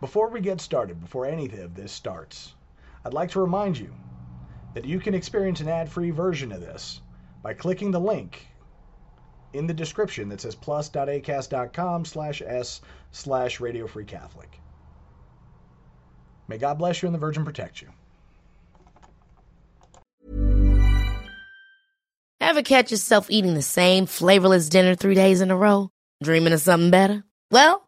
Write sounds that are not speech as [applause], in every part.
Before we get started, before any of this starts, I'd like to remind you that you can experience an ad-free version of this by clicking the link in the description that says plus.acast.com slash s slash radio free Catholic. May God bless you and the Virgin protect you. Ever catch yourself eating the same flavorless dinner three days in a row? Dreaming of something better? Well,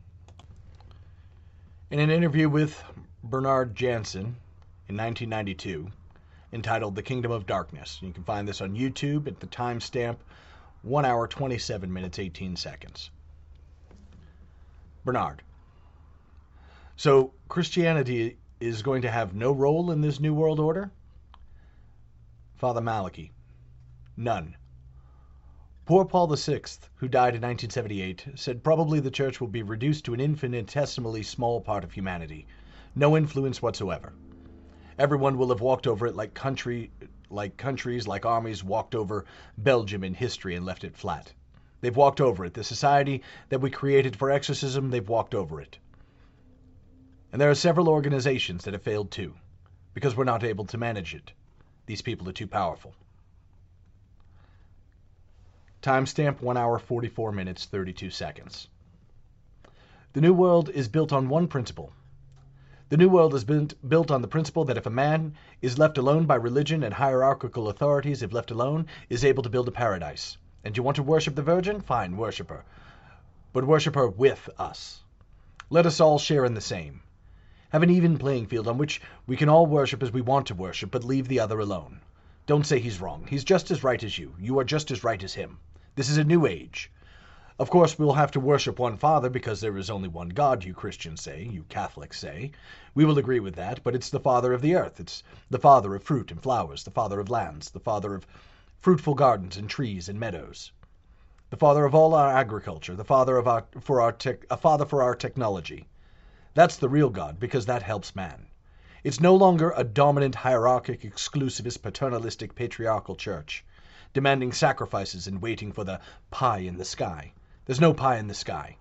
In an interview with Bernard Janzen in 1992, entitled The Kingdom of Darkness, you can find this on YouTube at the timestamp 1 hour 27 minutes 18 seconds. Bernard. So Christianity is going to have no role in this New World Order? Father Malachi. None. Poor Paul VI, who died in 1978, said probably the church will be reduced to an infinitesimally small part of humanity. No influence whatsoever. Everyone will have walked over it like country like countries, like armies walked over Belgium in history and left it flat. They've walked over it. The society that we created for exorcism, they've walked over it. And there are several organizations that have failed too, because we're not able to manage it. These people are too powerful. Timestamp 1 hour 44 minutes 32 seconds. The New World is built on one principle. The New World is built, built on the principle that if a man is left alone by religion and hierarchical authorities, if left alone, is able to build a paradise. And you want to worship the Virgin? Fine, worship her. But worship her with us. Let us all share in the same. Have an even playing field on which we can all worship as we want to worship, but leave the other alone. Don't say he's wrong. He's just as right as you. You are just as right as him. This is a new age. Of course, we'll have to worship one Father because there is only one God, you Christians say, you Catholics say. We will agree with that, but it's the Father of the earth. It's the Father of fruit and flowers, the Father of lands, the Father of fruitful gardens and trees and meadows. The Father of all our agriculture, the Father of our for our a Father for our technology. That's the real God because that helps man. It's no longer a dominant, hierarchic, exclusivist, paternalistic, patriarchal church demanding sacrifices and waiting for the pie in the sky. There's no pie in the sky.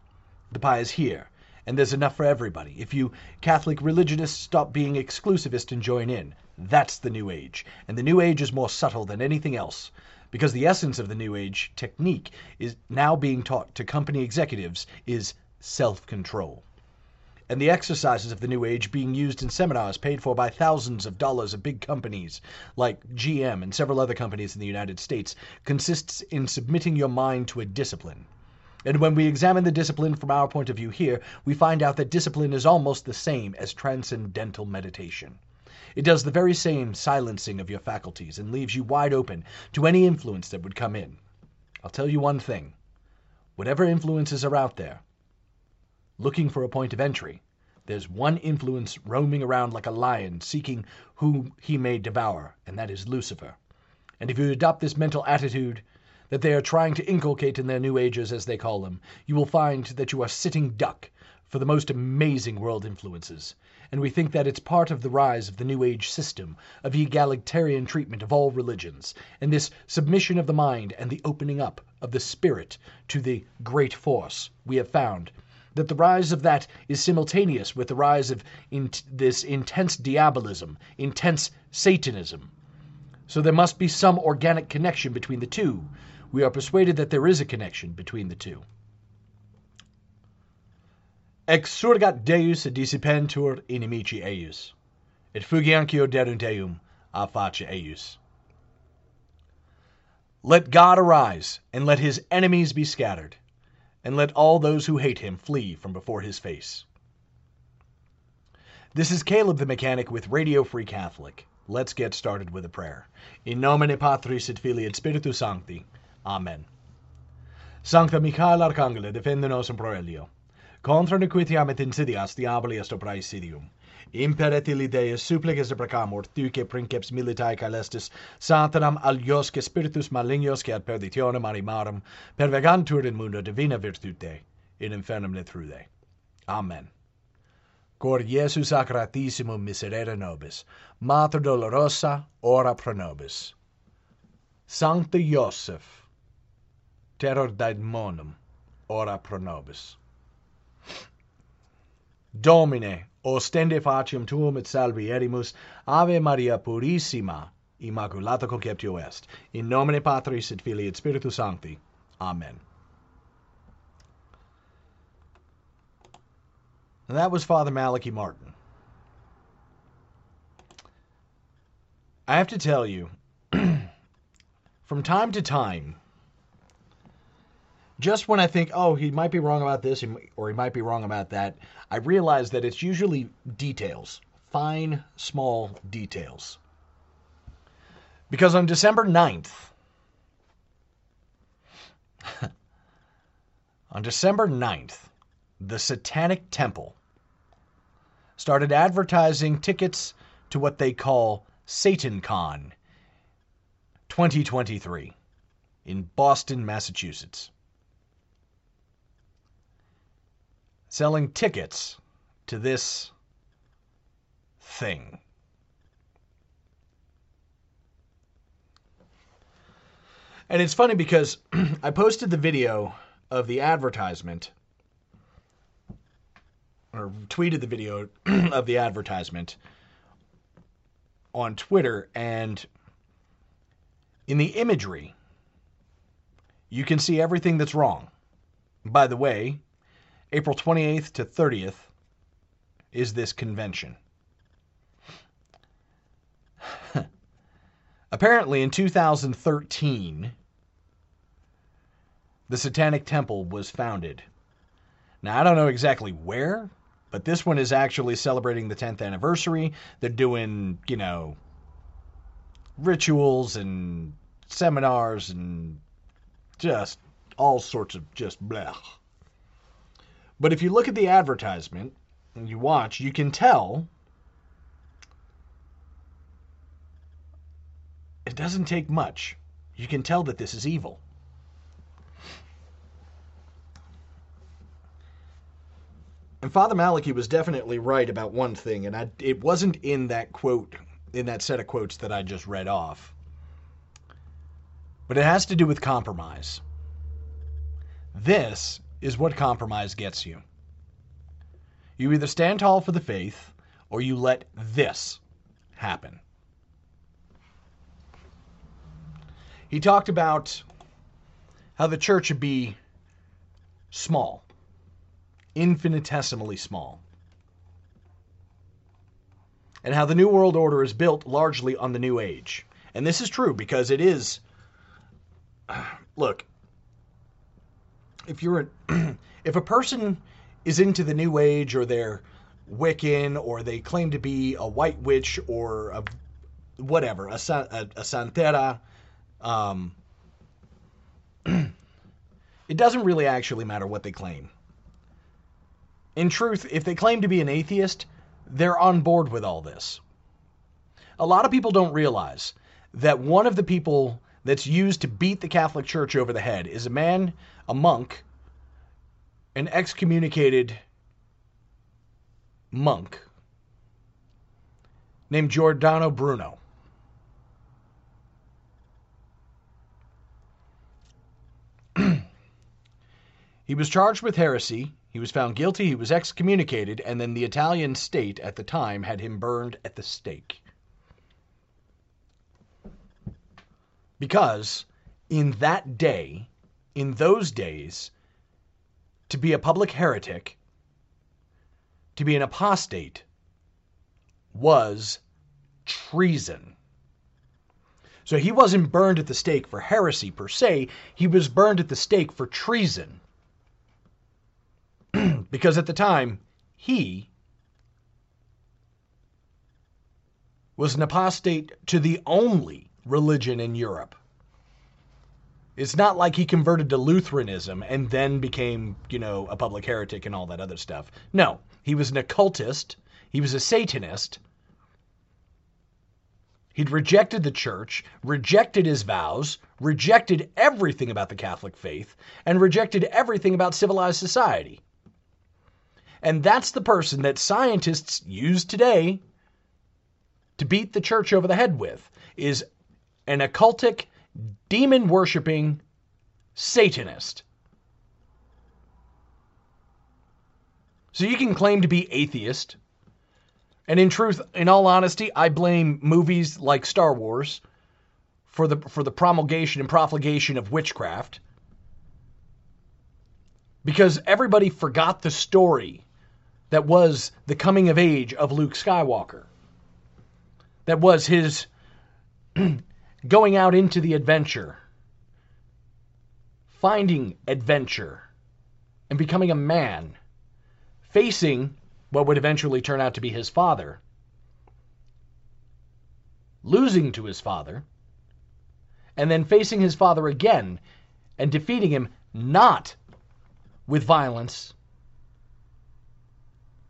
The pie is here, and there's enough for everybody. If you Catholic religionists stop being exclusivist and join in, that's the New Age. And the New Age is more subtle than anything else. Because the essence of the New Age technique is now being taught to company executives is self-control and the exercises of the New Age being used in seminars paid for by thousands of dollars of big companies like GM and several other companies in the United States consists in submitting your mind to a discipline. And when we examine the discipline from our point of view here, we find out that discipline is almost the same as transcendental meditation. It does the very same silencing of your faculties and leaves you wide open to any influence that would come in. I'll tell you one thing. Whatever influences are out there, looking for a point of entry, there's one influence roaming around like a lion seeking whom he may devour, and that is Lucifer. And if you adopt this mental attitude that they are trying to inculcate in their New Ages, as they call them, you will find that you are sitting duck for the most amazing world influences. And we think that it's part of the rise of the New Age system, of egalitarian treatment of all religions, and this submission of the mind and the opening up of the spirit to the great force we have found that the rise of that is simultaneous with the rise of in this intense diabolism, intense Satanism. So there must be some organic connection between the two. We are persuaded that there is a connection between the two. Exsurgat Deus dissipentur inimici eius, et fugiancio derunt eum a face eius. Let God arise, and let his enemies be scattered, and let all those who hate him flee from before his face. This is Caleb the Mechanic with Radio Free Catholic. Let's get started with a prayer. In nomine Patris et Filii et Spiritus Sancti. Amen. Sancta Michael Arcangele, defende nos in proelio. Contra nequitiam et insidias diaboli est opera insidium. imperet illi Deus supplices deprecamur, duce princeps militae caelestis, satanam aliosque spiritus malignos que ad perditionem animarum, pervegantur in mundo divina virtute, in infernum netrude. Amen. Cor Iesu sacratissimum miserere nobis, Mater dolorosa, ora pro nobis. Sancta Iosef, terror daemonum, ora pro nobis. Domine, ostende faciem tuum et salvi erimus, Ave Maria purissima, immaculata conceptio est, in nomine Patris et Filii et Spiritus Sancti. Amen. And that was Father Malachi Martin. I have to tell you, [clears throat] from time to time, just when I think, oh, he might be wrong about this or he might be wrong about that, I realize that it's usually details, fine, small details. Because on December 9th, [laughs] on December 9th, the Satanic Temple started advertising tickets to what they call SatanCon 2023 in Boston, Massachusetts. Selling tickets to this thing. And it's funny because [clears throat] I posted the video of the advertisement or tweeted the video [clears throat] of the advertisement on Twitter, and in the imagery, you can see everything that's wrong. By the way, April 28th to 30th is this convention. [sighs] Apparently, in 2013, the Satanic Temple was founded. Now, I don't know exactly where, but this one is actually celebrating the 10th anniversary. They're doing, you know, rituals and seminars and just all sorts of just blah. But if you look at the advertisement and you watch, you can tell it doesn't take much. You can tell that this is evil. And Father Malachi was definitely right about one thing, and I, it wasn't in that quote, in that set of quotes that I just read off. But it has to do with compromise. This is what compromise gets you. You either stand tall for the faith, or you let this happen. He talked about how the church should be small infinitesimally small. And how the New World Order is built largely on the New Age. And this is true because it is. Look, if you're a, [clears throat] if a person is into the New Age or they're Wiccan or they claim to be a white witch or a whatever, a, a, a Santera, um, [clears throat] it doesn't really actually matter what they claim in truth, if they claim to be an atheist, they're on board with all this. A lot of people don't realize that one of the people that's used to beat the Catholic Church over the head is a man, a monk, an excommunicated monk named Giordano Bruno. [clears throat] he was charged with heresy he was found guilty, he was excommunicated, and then the Italian state at the time had him burned at the stake. Because in that day, in those days, to be a public heretic to be an apostate was treason. So he wasn't burned at the stake for heresy per se, he was burned at the stake for treason. [clears throat] because at the time, he was an apostate to the only religion in Europe. It's not like he converted to Lutheranism and then became, you know, a public heretic and all that other stuff. No, he was an occultist, he was a Satanist. He'd rejected the church, rejected his vows, rejected everything about the Catholic faith, and rejected everything about civilized society. And that's the person that scientists use today to beat the church over the head with is an occultic demon worshiping Satanist. So you can claim to be atheist. And in truth, in all honesty, I blame movies like Star Wars for the for the promulgation and profligation of witchcraft. Because everybody forgot the story that was the coming of age of Luke Skywalker. That was his [clears throat] going out into the adventure, finding adventure, and becoming a man, facing what would eventually turn out to be his father, losing to his father, and then facing his father again and defeating him not with violence,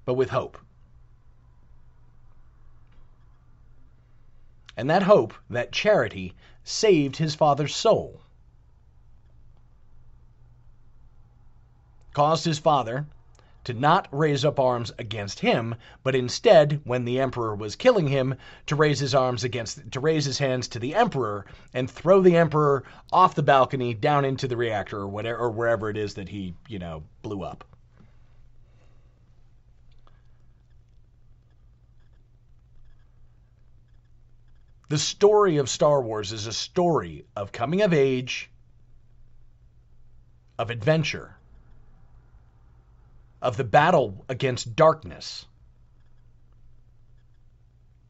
but with hope. And that hope, that charity, saved his father's soul. Caused his father to not raise up arms against him, but instead, when the emperor was killing him, to raise his arms against to raise his hands to the emperor and throw the emperor off the balcony down into the reactor or whatever or wherever it is that he, you know, blew up. The story of Star Wars is a story of coming of age, of adventure, of the battle against darkness,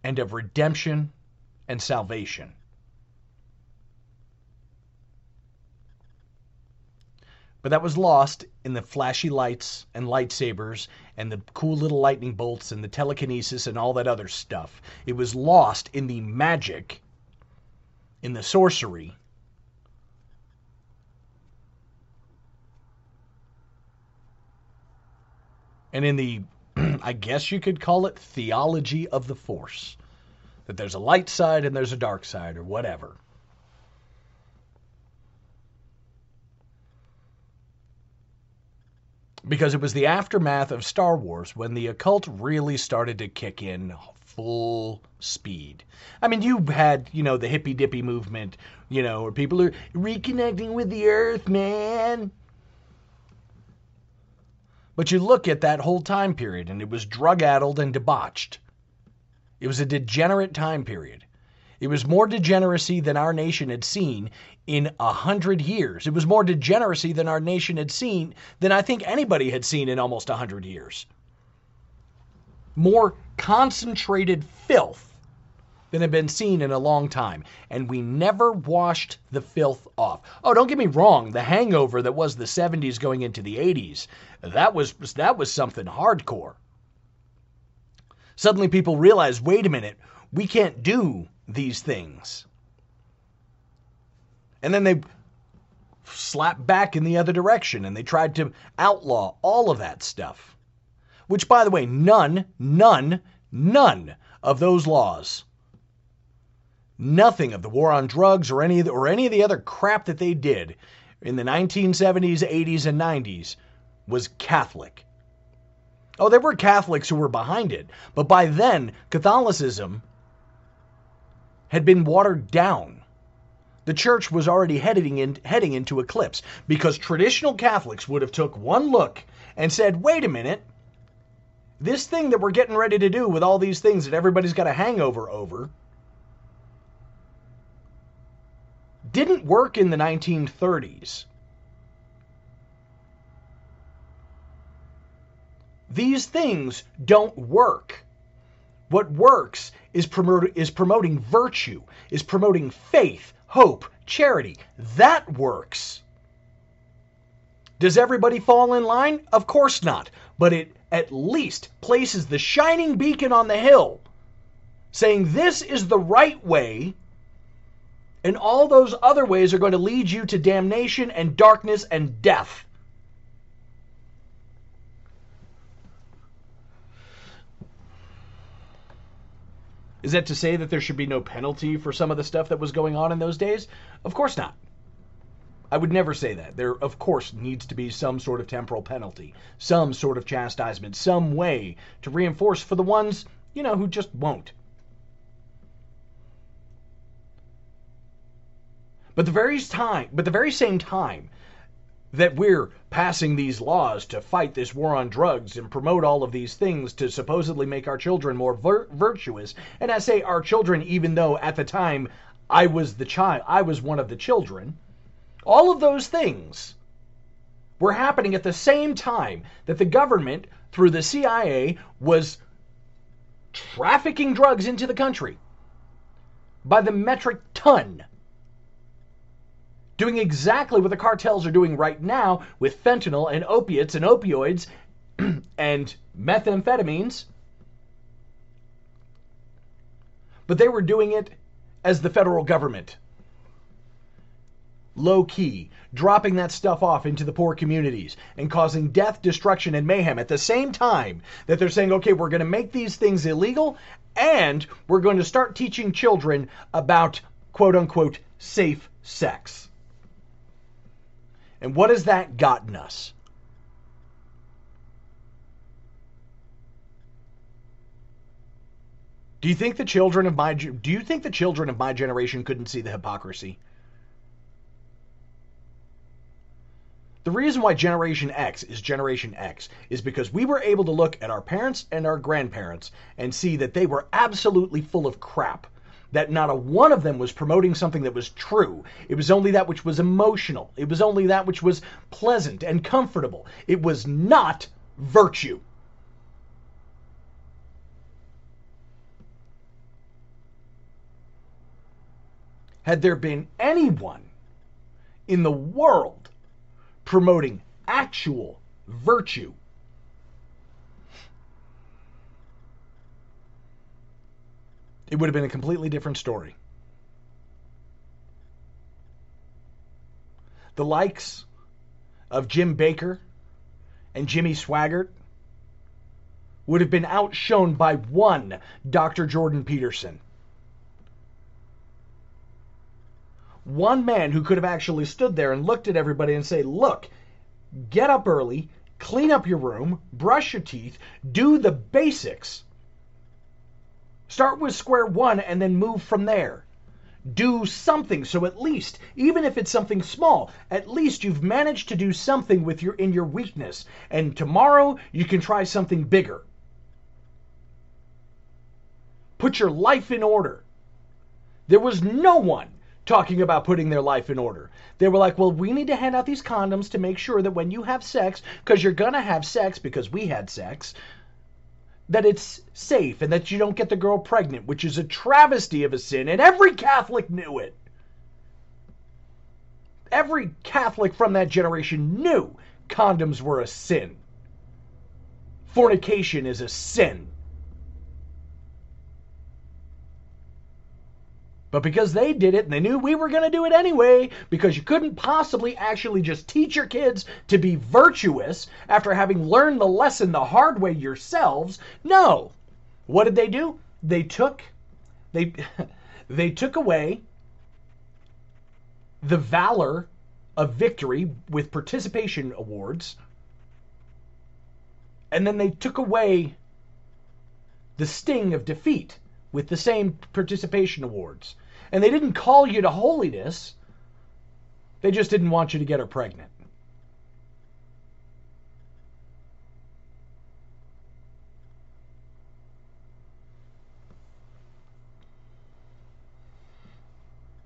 and of redemption and salvation. But that was lost in the flashy lights and lightsabers and the cool little lightning bolts and the telekinesis and all that other stuff. It was lost in the magic, in the sorcery. And in the, [clears throat] I guess you could call it theology of the Force. That there's a light side and there's a dark side or whatever. Because it was the aftermath of Star Wars when the occult really started to kick in full speed. I mean, you had, you know, the hippy dippy movement, you know, where people are reconnecting with the earth, man. But you look at that whole time period, and it was drug addled and debauched. It was a degenerate time period. It was more degeneracy than our nation had seen in a hundred years. It was more degeneracy than our nation had seen, than I think anybody had seen in almost a hundred years. More concentrated filth than had been seen in a long time. And we never washed the filth off. Oh, don't get me wrong, the hangover that was the 70s going into the 80s, that was that was something hardcore. Suddenly people realized, wait a minute, we can't do these things. And then they slapped back in the other direction and they tried to outlaw all of that stuff. Which, by the way, none, none, none of those laws, nothing of the war on drugs or any the, or any of the other crap that they did in the 1970s, 80s, and 90s was Catholic. Oh, there were Catholics who were behind it, but by then, Catholicism had been watered down. The church was already heading, in, heading into eclipse because traditional Catholics would have took one look and said, wait a minute, this thing that we're getting ready to do with all these things that everybody's got a hangover over didn't work in the 1930s. These things don't work. What works is, promote, is promoting virtue, is promoting faith, hope, charity. That works. Does everybody fall in line? Of course not. But it at least places the shining beacon on the hill, saying this is the right way, and all those other ways are going to lead you to damnation and darkness and death. Is that to say that there should be no penalty for some of the stuff that was going on in those days? Of course not. I would never say that. There, of course, needs to be some sort of temporal penalty, some sort of chastisement, some way to reinforce for the ones, you know, who just won't. But the very time, but the very same time that we're passing these laws to fight this war on drugs and promote all of these things to supposedly make our children more vir- virtuous. And I say our children, even though at the time I was the child, I was one of the children. All of those things were happening at the same time that the government, through the CIA, was trafficking drugs into the country by the metric ton doing exactly what the cartels are doing right now with fentanyl and opiates and opioids [clears throat] and methamphetamines. But they were doing it as the federal government. Low key, dropping that stuff off into the poor communities and causing death, destruction, and mayhem at the same time that they're saying, okay, we're going to make these things illegal and we're going to start teaching children about quote unquote safe sex. And what has that gotten us? Do you think the children of my do you think the children of my generation couldn't see the hypocrisy? The reason why Generation X is Generation X is because we were able to look at our parents and our grandparents and see that they were absolutely full of crap that not a one of them was promoting something that was true. It was only that which was emotional. It was only that which was pleasant and comfortable. It was not virtue. Had there been anyone in the world promoting actual virtue, it would have been a completely different story. The likes of Jim Bakker and Jimmy Swaggart would have been outshone by one Dr. Jordan Peterson. One man who could have actually stood there and looked at everybody and say, look, get up early, clean up your room, brush your teeth, do the basics Start with square one and then move from there. Do something so at least, even if it's something small, at least you've managed to do something with your in your weakness. And tomorrow you can try something bigger. Put your life in order. There was no one talking about putting their life in order. They were like, well, we need to hand out these condoms to make sure that when you have sex, because you're going to have sex because we had sex, that it's safe and that you don't get the girl pregnant, which is a travesty of a sin, and every Catholic knew it. Every Catholic from that generation knew condoms were a sin. Fornication is a sin. But because they did it and they knew we were going to do it anyway, because you couldn't possibly actually just teach your kids to be virtuous after having learned the lesson the hard way yourselves, no. What did they do? They took they [laughs] they took away the valor of victory with participation awards. And then they took away the sting of defeat with the same participation awards. And they didn't call you to holiness, they just didn't want you to get her pregnant.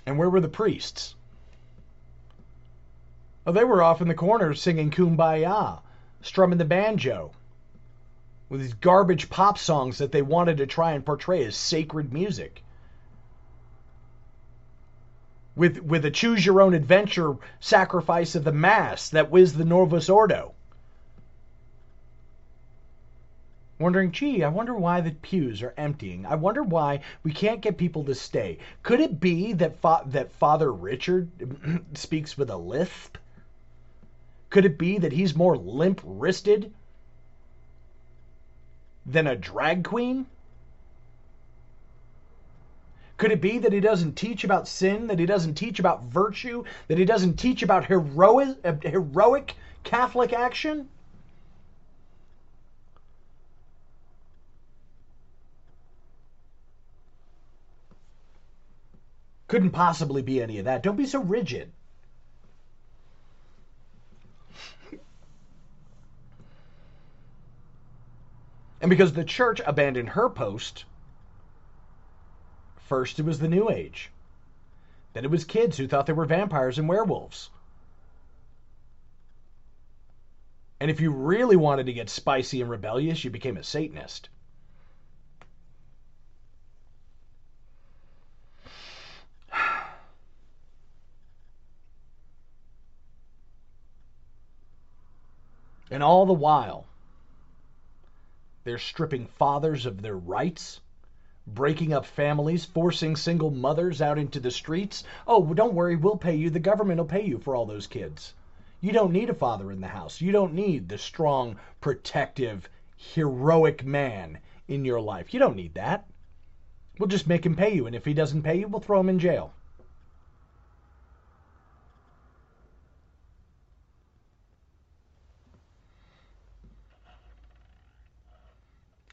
And where were the priests? Oh, they were off in the corner singing Kumbaya, strumming the banjo. with these garbage pop songs that they wanted to try and portray as sacred music. With with a choose your own adventure sacrifice of the mass that was the Novus Ordo. Wondering, gee, I wonder why the pews are emptying. I wonder why we can't get people to stay. Could it be that fa- that Father Richard [clears throat] speaks with a lisp? Could it be that he's more limp wristed than a drag queen? Could it be that he doesn't teach about sin, that he doesn't teach about virtue, that he doesn't teach about heroic, heroic Catholic action? Couldn't possibly be any of that. Don't be so rigid. And because the church abandoned her post, first it was the New Age. Then it was kids who thought they were vampires and werewolves. And if you really wanted to get spicy and rebellious, you became a Satanist. And all the while, they're stripping fathers of their rights, breaking up families, forcing single mothers out into the streets. Oh, don't worry, we'll pay you. The government will pay you for all those kids. You don't need a father in the house. You don't need the strong, protective, heroic man in your life. You don't need that. We'll just make him pay you, and if he doesn't pay you, we'll throw him in jail.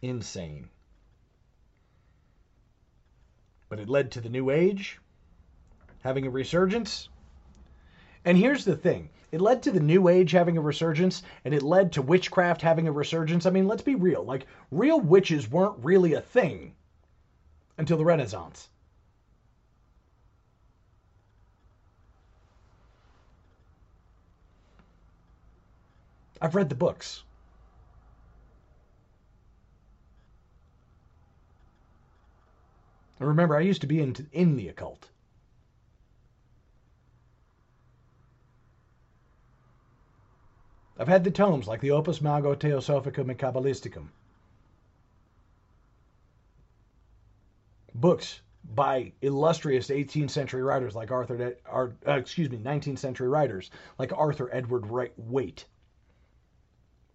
insane. But it led to the New Age having a resurgence. And here's the thing it led to the New Age having a resurgence, and it led to witchcraft having a resurgence. I mean, let's be real. Like, real witches weren't really a thing until the Renaissance. I've read the books. And remember, I used to be in, in the occult. I've had the tomes like the Opus Mago Theosophicum and Kabbalisticum. Books by illustrious 18th century writers like Arthur, uh, excuse me, 19th century writers like Arthur Edward Wright Waite.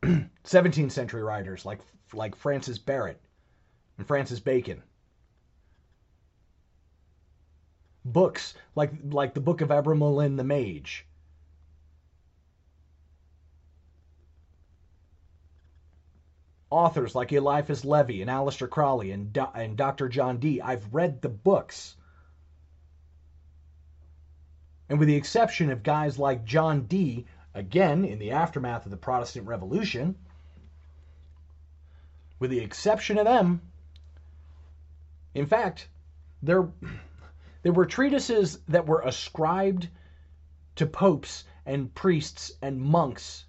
[clears throat] 17th century writers like like Francis Barrett and Francis Bacon. Books like like the book of Abramelin the Mage. Authors like Eliphas Levi and Aleister Crowley and, Do- and Dr. John Dee. I've read the books. And with the exception of guys like John Dee, again, in the aftermath of the Protestant Revolution, with the exception of them, in fact, they're there were treatises that were ascribed to popes and priests and monks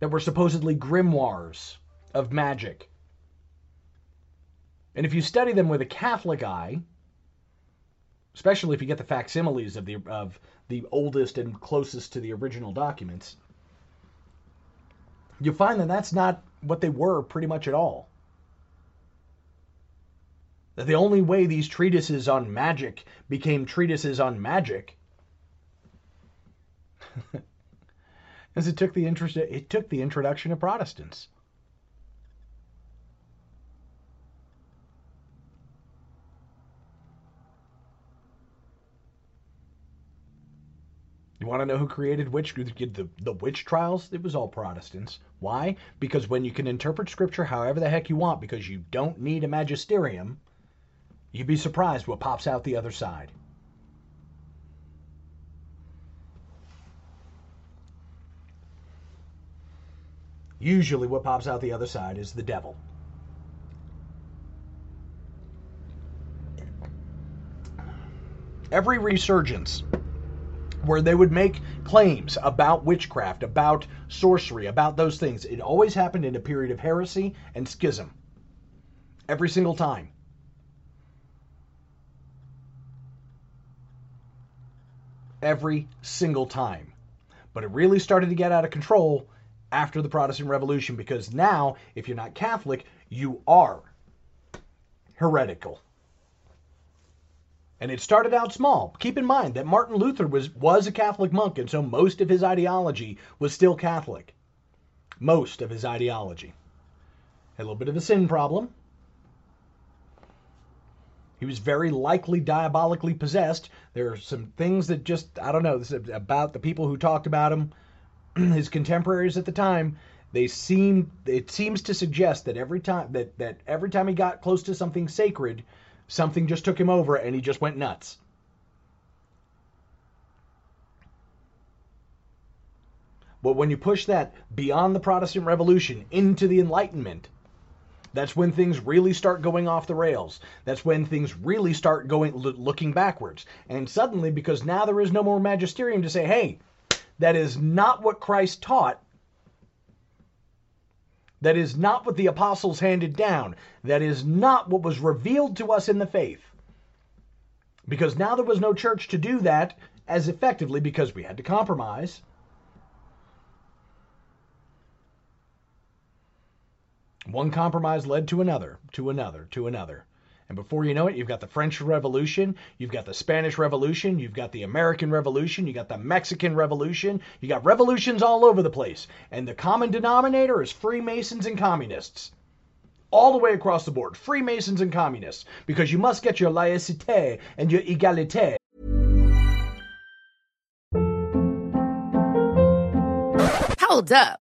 that were supposedly grimoires of magic. And if you study them with a Catholic eye, especially if you get the facsimiles of the of the oldest and closest to the original documents, you find that that's not what they were pretty much at all that the only way these treatises on magic became treatises on magic [laughs] is it took the interest it took the introduction of Protestants. You want to know who created witch the, the witch trials? It was all Protestants. Why? Because when you can interpret scripture however the heck you want because you don't need a magisterium, You'd be surprised what pops out the other side. Usually, what pops out the other side is the devil. Every resurgence where they would make claims about witchcraft, about sorcery, about those things. It always happened in a period of heresy and schism. Every single time. Every single time. But it really started to get out of control after the Protestant Revolution because now, if you're not Catholic, you are heretical. And it started out small. Keep in mind that Martin Luther was, was a Catholic monk, and so most of his ideology was still Catholic. Most of his ideology. A little bit of a sin problem. He was very likely diabolically possessed. There are some things that just, I don't know, about the people who talked about him, [clears throat] his contemporaries at the time, they seem it seems to suggest that every time that, that every time he got close to something sacred, something just took him over and he just went nuts. But when you push that beyond the Protestant Revolution into the Enlightenment, that's when things really start going off the rails. That's when things really start going looking backwards. And suddenly, because now there is no more magisterium to say, hey, that is not what Christ taught. That is not what the apostles handed down. That is not what was revealed to us in the faith. Because now there was no church to do that as effectively because we had to compromise. One compromise led to another, to another, to another. And before you know it, you've got the French Revolution, you've got the Spanish Revolution, you've got the American Revolution, you got the Mexican Revolution, you got revolutions all over the place. And the common denominator is Freemasons and communists. All the way across the board, Freemasons and communists, because you must get your laïcité and your égalité. Hold up.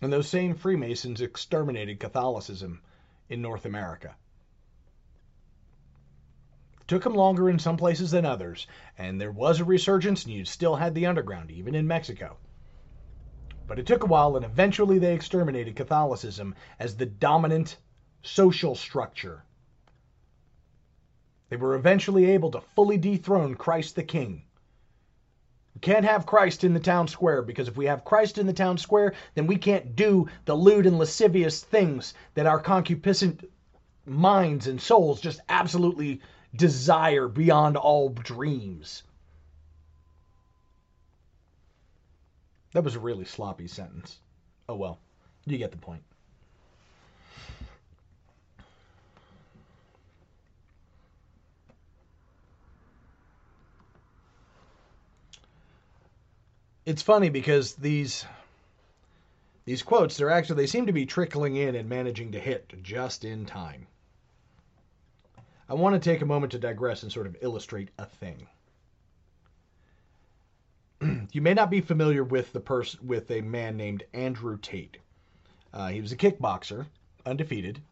And those same Freemasons exterminated Catholicism in North America. It took them longer in some places than others, and there was a resurgence, and you still had the underground, even in Mexico. But it took a while, and eventually they exterminated Catholicism as the dominant social structure. They were eventually able to fully dethrone Christ the King. We can't have Christ in the town square because if we have Christ in the town square, then we can't do the lewd and lascivious things that our concupiscent minds and souls just absolutely desire beyond all dreams. That was a really sloppy sentence. Oh well, you get the point. It's funny because these these quotes, they're actually they seem to be trickling in and managing to hit just in time. I want to take a moment to digress and sort of illustrate a thing. [clears throat] you may not be familiar with the person with a man named Andrew Tate. Uh, he was a kickboxer, undefeated,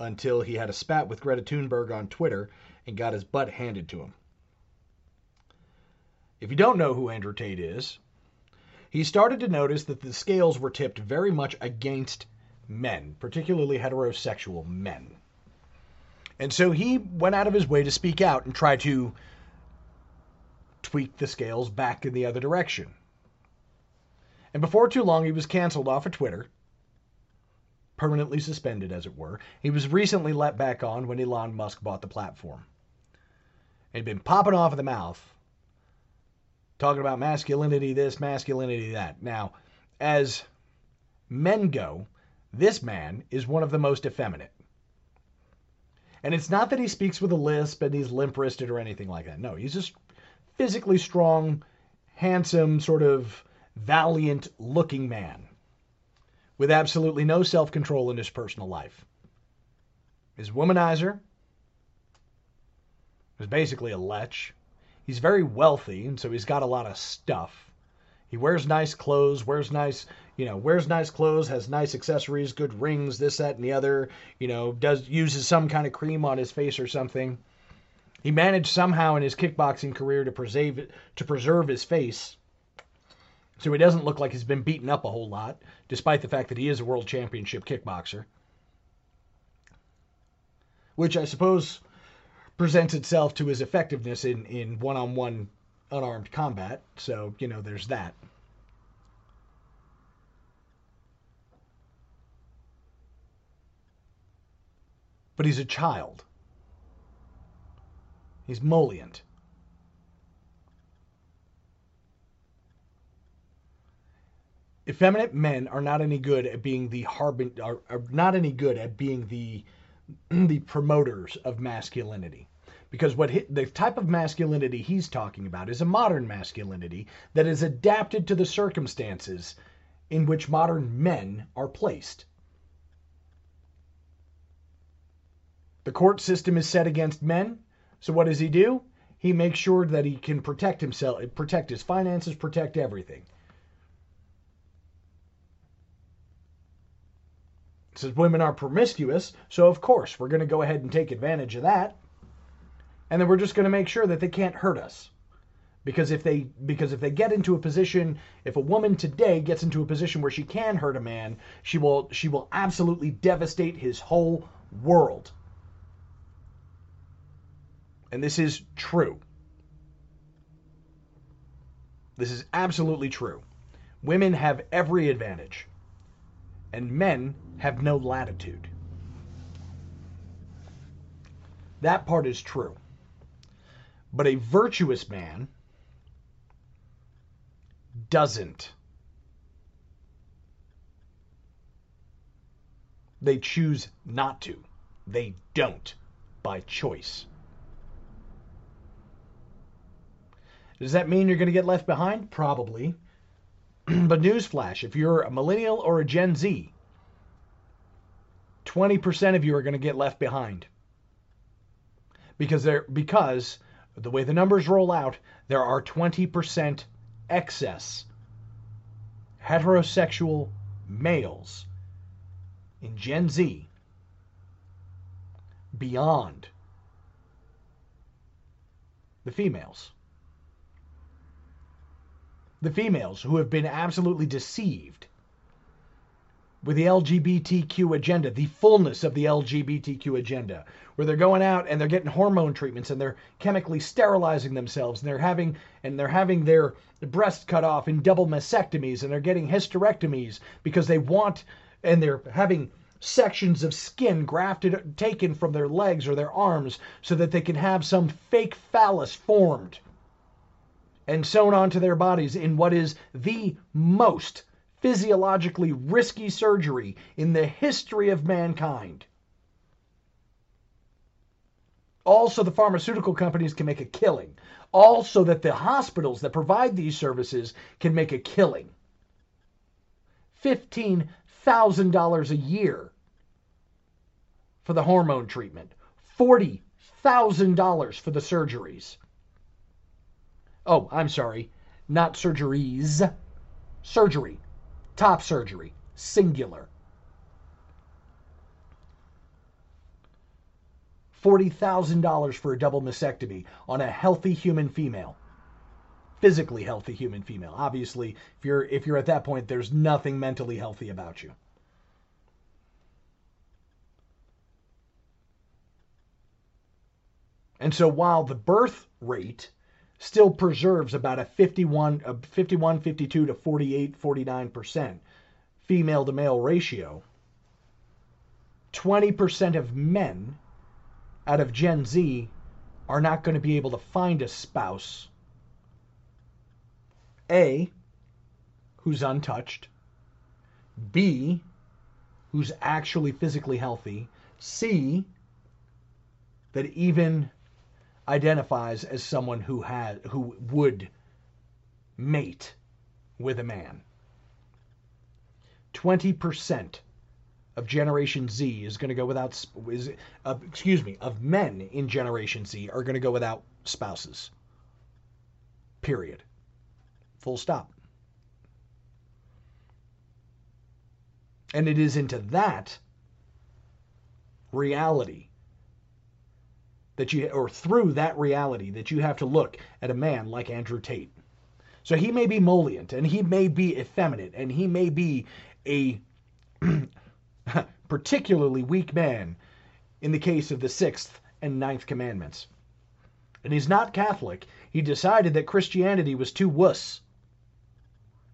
until he had a spat with Greta Thunberg on Twitter and got his butt handed to him. If you don't know who Andrew Tate is, he started to notice that the scales were tipped very much against men, particularly heterosexual men. And so he went out of his way to speak out and try to tweak the scales back in the other direction. And before too long, he was canceled off of Twitter, permanently suspended, as it were. He was recently let back on when Elon Musk bought the platform. He'd been popping off of the mouth, talking about masculinity this, masculinity that. Now, as men go, this man is one of the most effeminate. And it's not that he speaks with a lisp and he's limp wristed or anything like that. No, he's just physically strong, handsome, sort of valiant looking man with absolutely no self control in his personal life. His womanizer is basically a lech. He's very wealthy, and so he's got a lot of stuff. He wears nice clothes, wears nice, you know, wears nice clothes, has nice accessories, good rings, this, that, and the other. You know, does uses some kind of cream on his face or something. He managed somehow in his kickboxing career to preserve to preserve his face, so he doesn't look like he's been beaten up a whole lot, despite the fact that he is a world championship kickboxer. Which I suppose presents itself to his effectiveness in, in one-on-one unarmed combat. So, you know, there's that. But he's a child. He's mollient. Effeminate men are not any good at being the harbin are, are not any good at being the [clears throat] the promoters of masculinity because what he, the type of masculinity he's talking about is a modern masculinity that is adapted to the circumstances in which modern men are placed. The court system is set against men, so what does he do? He makes sure that he can protect himself, protect his finances, protect everything. says women are promiscuous, so of course we're going to go ahead and take advantage of that and then we're just going to make sure that they can't hurt us. Because if they because if they get into a position if a woman today gets into a position where she can hurt a man she will she will absolutely devastate his whole world. And this is true. This is absolutely true. Women have every advantage. And men have no latitude. That part is true but a virtuous man doesn't. They choose not to. They don't by choice. Does that mean you're going to get left behind? Probably. [clears throat] but newsflash if you're a millennial or a Gen Z, 20% of you are going to get left behind. Because they're because the way the numbers roll out, there are 20% excess heterosexual males in Gen Z beyond the females. The females who have been absolutely deceived with the LGBTQ agenda, the fullness of the LGBTQ agenda, where they're going out and they're getting hormone treatments and they're chemically sterilizing themselves and they're having and they're having their breasts cut off in double mastectomies and they're getting hysterectomies because they want and they're having sections of skin grafted taken from their legs or their arms so that they can have some fake phallus formed and sewn onto their bodies in what is the most physiologically risky surgery in the history of mankind. Also, the pharmaceutical companies can make a killing. Also, that the hospitals that provide these services can make a killing. $15,000 a year for the hormone treatment, $40,000 for the surgeries. Oh, I'm sorry, not surgeries, surgery, top surgery, singular. $40,000 for a double mastectomy on a healthy human female. Physically healthy human female. Obviously, if you're if you're at that point there's nothing mentally healthy about you. And so while the birth rate still preserves about a 51 a 51 52 to 48 49% female to male ratio, 20% of men out of Gen Z are not going to be able to find a spouse. A, who's untouched. B, who's actually physically healthy. C, that even identifies as someone who had who would mate with a man. 20% of Generation Z is going to go without, is, uh, excuse me, of men in Generation Z are going to go without spouses. Period. Full stop. And it is into that reality that you, or through that reality, that you have to look at a man like Andrew Tate. So he may be emollient, and he may be effeminate, and he may be a [clears throat] [laughs] particularly weak man in the case of the sixth and ninth commandments. And he's not Catholic. He decided that Christianity was too wuss.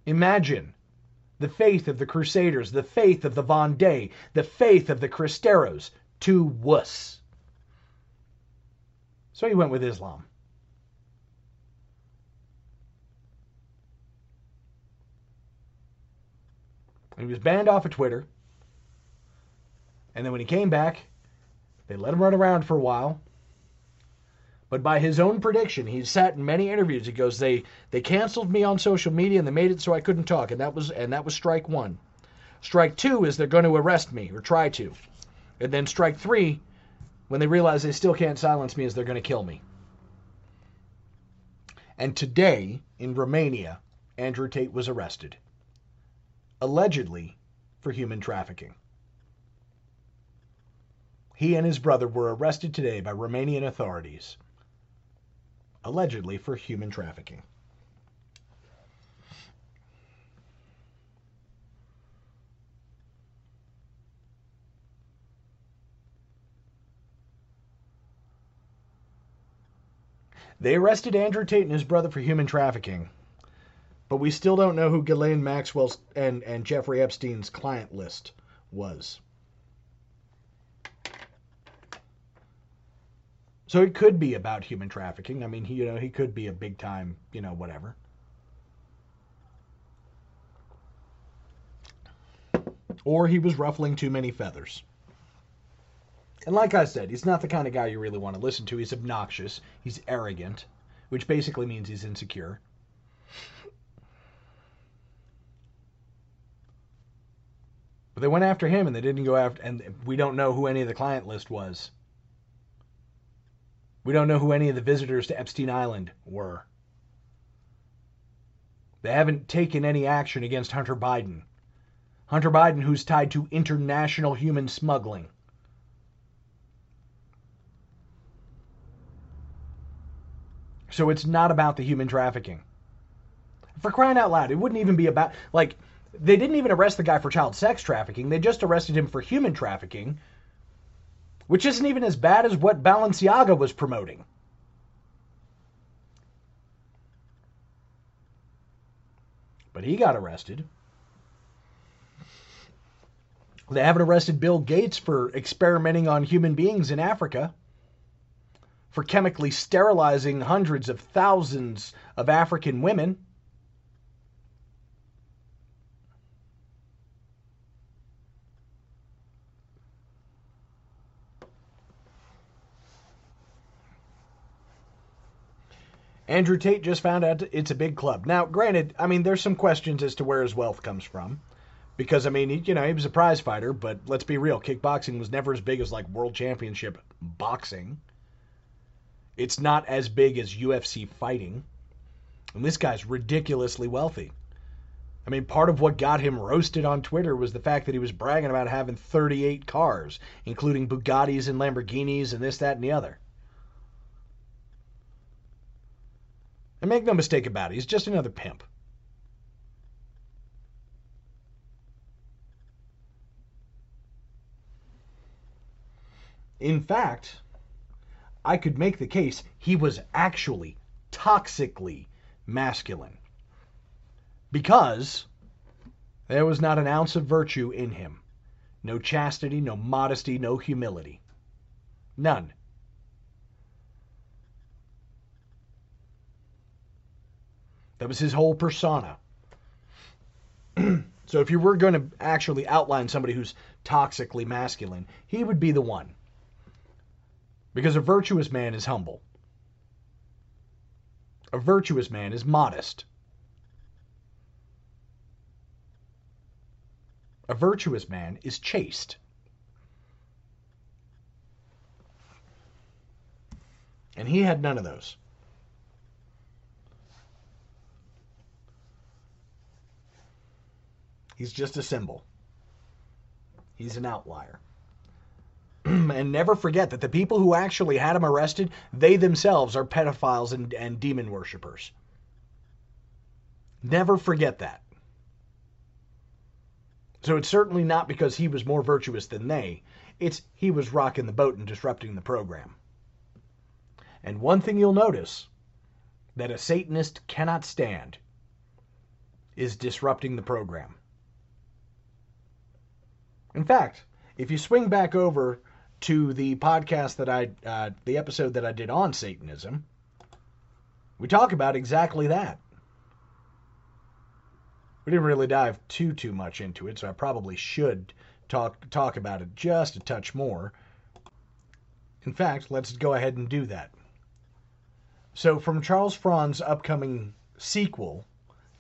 Imagine the faith of the Crusaders, the faith of the Vendée, the faith of the Cristeros, too wuss. So he went with Islam. He was banned off of Twitter. And then when he came back, they let him run around for a while. But by his own prediction, he sat in many interviews. He goes, "They they canceled me on social media and they made it so I couldn't talk, and that was and that was strike one. Strike two is they're going to arrest me or try to, and then strike three, when they realize they still can't silence me, is they're going to kill me." And today in Romania, Andrew Tate was arrested, allegedly for human trafficking. He and his brother were arrested today by Romanian authorities, allegedly for human trafficking. They arrested Andrew Tate and his brother for human trafficking, but we still don't know who Ghislaine Maxwell's and, and Jeffrey Epstein's client list was. So it could be about human trafficking. I mean, he, you know, he could be a big time, you know, whatever. Or he was ruffling too many feathers. And like I said, he's not the kind of guy you really want to listen to. He's obnoxious. He's arrogant, which basically means he's insecure. But they went after him and they didn't go after, and we don't know who any of the client list was. We don't know who any of the visitors to Epstein Island were. They haven't taken any action against Hunter Biden. Hunter Biden, who's tied to international human smuggling. So it's not about the human trafficking. For crying out loud, it wouldn't even be about, like, they didn't even arrest the guy for child sex trafficking. They just arrested him for human trafficking, which isn't even as bad as what Balenciaga was promoting. But he got arrested. They haven't arrested Bill Gates for experimenting on human beings in Africa. for chemically sterilizing hundreds of thousands of African women. Andrew Tate just found out it's a big club. Now, granted, I mean, there's some questions as to where his wealth comes from. Because, I mean, he, you know, he was a prize fighter, but let's be real, kickboxing was never as big as, like, world championship boxing. It's not as big as UFC fighting. And this guy's ridiculously wealthy. I mean, part of what got him roasted on Twitter was the fact that he was bragging about having 38 cars, including Bugattis and Lamborghinis and this, that, and the other. And make no mistake about it, he's just another pimp. In fact, I could make the case he was actually toxically masculine. Because there was not an ounce of virtue in him. No chastity, no modesty, no humility. None. That was his whole persona. [clears throat] so if you were going to actually outline somebody who's toxically masculine, he would be the one. Because a virtuous man is humble. A virtuous man is modest. A virtuous man is chaste. And he had none of those. He's just a symbol. He's an outlier. [clears throat] and never forget that the people who actually had him arrested, they themselves are pedophiles and, and demon worshippers. Never forget that. So it's certainly not because he was more virtuous than they. It's he was rocking the boat and disrupting the program. And one thing you'll notice that a Satanist cannot stand is disrupting the program. In fact, if you swing back over to the podcast that I, uh, the episode that I did on Satanism, we talk about exactly that. We didn't really dive too too much into it, so I probably should talk talk about it just a touch more. In fact, let's go ahead and do that. So, from Charles Fraune's upcoming sequel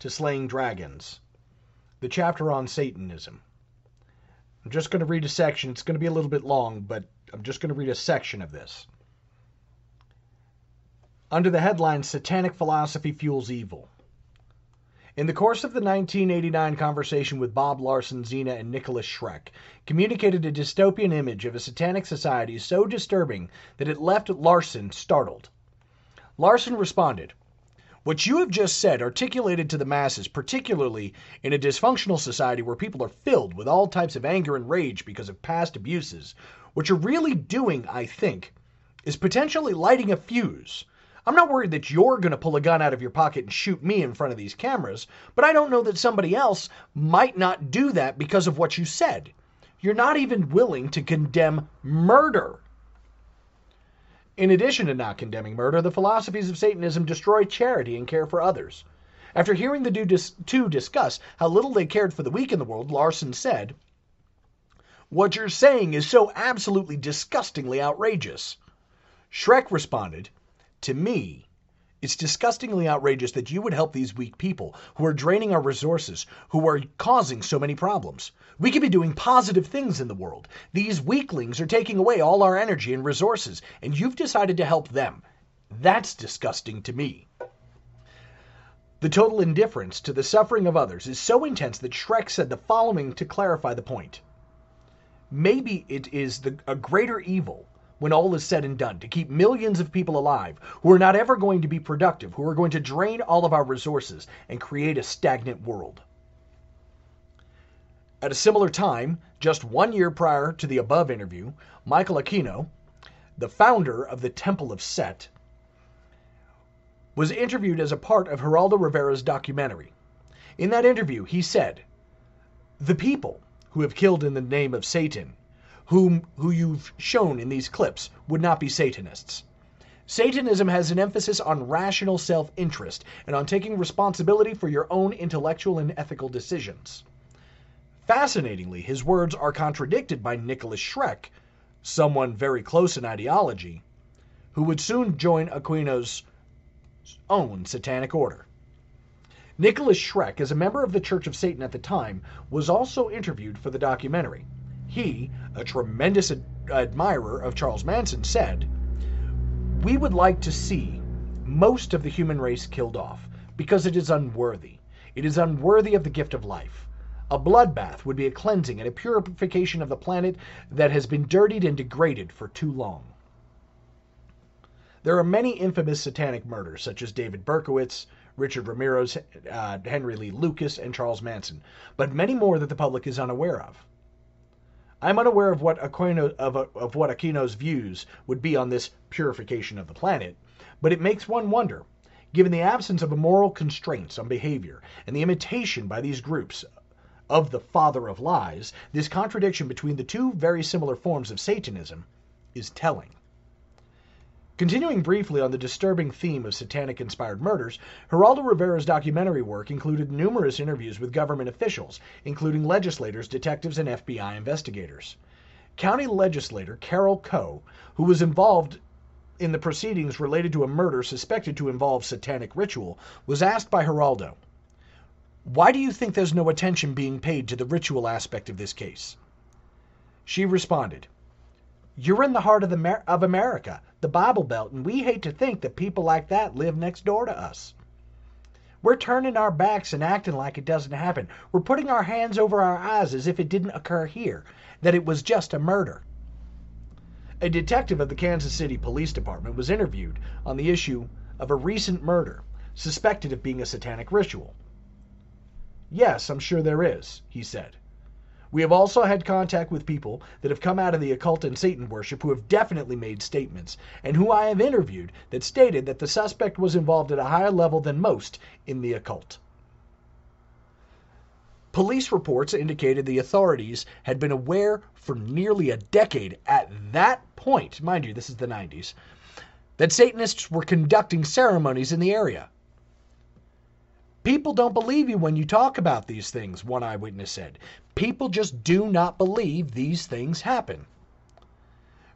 to Slaying Dragons, the chapter on Satanism. I'm just going to read a section. It's going to be a little bit long, but I'm just going to read a section of this. Under the headline Satanic Philosophy Fuels Evil. In the course of the 1989 conversation with Bob Larson, Zeena, and Nicholas Schreck, communicated a dystopian image of a satanic society so disturbing that it left Larson startled. Larson responded, what you have just said, articulated to the masses, particularly in a dysfunctional society where people are filled with all types of anger and rage because of past abuses, what you're really doing, I think, is potentially lighting a fuse. I'm not worried that you're going to pull a gun out of your pocket and shoot me in front of these cameras, but I don't know that somebody else might not do that because of what you said. You're not even willing to condemn murder. In addition to not condemning murder, the philosophies of Satanism destroy charity and care for others. After hearing the two discuss how little they cared for the weak in the world, Larson said, What you're saying is so absolutely disgustingly outrageous. Schreck responded, To me, it's disgustingly outrageous that you would help these weak people who are draining our resources, who are causing so many problems. We could be doing positive things in the world. These weaklings are taking away all our energy and resources, and you've decided to help them. That's disgusting to me. The total indifference to the suffering of others is so intense that Schreck said the following to clarify the point. Maybe it is the, a greater evil when all is said and done, to keep millions of people alive who are not ever going to be productive, who are going to drain all of our resources and create a stagnant world. At a similar time, just one year prior to the above interview, Michael Aquino, the founder of the Temple of Set, was interviewed as a part of Geraldo Rivera's documentary. In that interview, he said, The people who have killed in the name of Satan whom who you've shown in these clips would not be Satanists. Satanism has an emphasis on rational self interest and on taking responsibility for your own intellectual and ethical decisions. Fascinatingly, his words are contradicted by Nicholas Schreck, someone very close in ideology, who would soon join Aquino's own satanic order. Nicholas Schreck, as a member of the Church of Satan at the time, was also interviewed for the documentary. He, a tremendous ad- admirer of Charles Manson, said, We would like to see most of the human race killed off because it is unworthy. It is unworthy of the gift of life. A bloodbath would be a cleansing and a purification of the planet that has been dirtied and degraded for too long. There are many infamous satanic murders, such as David Berkowitz, Richard Ramirez, uh, Henry Lee Lucas, and Charles Manson, but many more that the public is unaware of. I'm unaware of what Aquino of, of what Aquino's views would be on this purification of the planet, but it makes one wonder, given the absence of moral constraints on behavior and the imitation by these groups of the father of lies, this contradiction between the two very similar forms of Satanism is telling. Continuing briefly on the disturbing theme of satanic inspired murders, Geraldo Rivera's documentary work included numerous interviews with government officials, including legislators, detectives, and FBI investigators. County legislator Carol Coe, who was involved in the proceedings related to a murder suspected to involve satanic ritual, was asked by Geraldo, why do you think there's no attention being paid to the ritual aspect of this case? She responded, You're in the heart of, the, of America, the Bible Belt, and we hate to think that people like that live next door to us. We're turning our backs and acting like it doesn't happen. We're putting our hands over our eyes as if it didn't occur here, that it was just a murder. A detective of the Kansas City Police Department was interviewed on the issue of a recent murder suspected of being a satanic ritual. Yes, I'm sure there is, he said. We have also had contact with people that have come out of the occult and Satan worship who have definitely made statements, and who I have interviewed that stated that the suspect was involved at a higher level than most in the occult. Police reports indicated the authorities had been aware for nearly a decade at that point, mind you, this is the 90s, that Satanists were conducting ceremonies in the area. People don't believe you when you talk about these things, one eyewitness said. People just do not believe these things happen.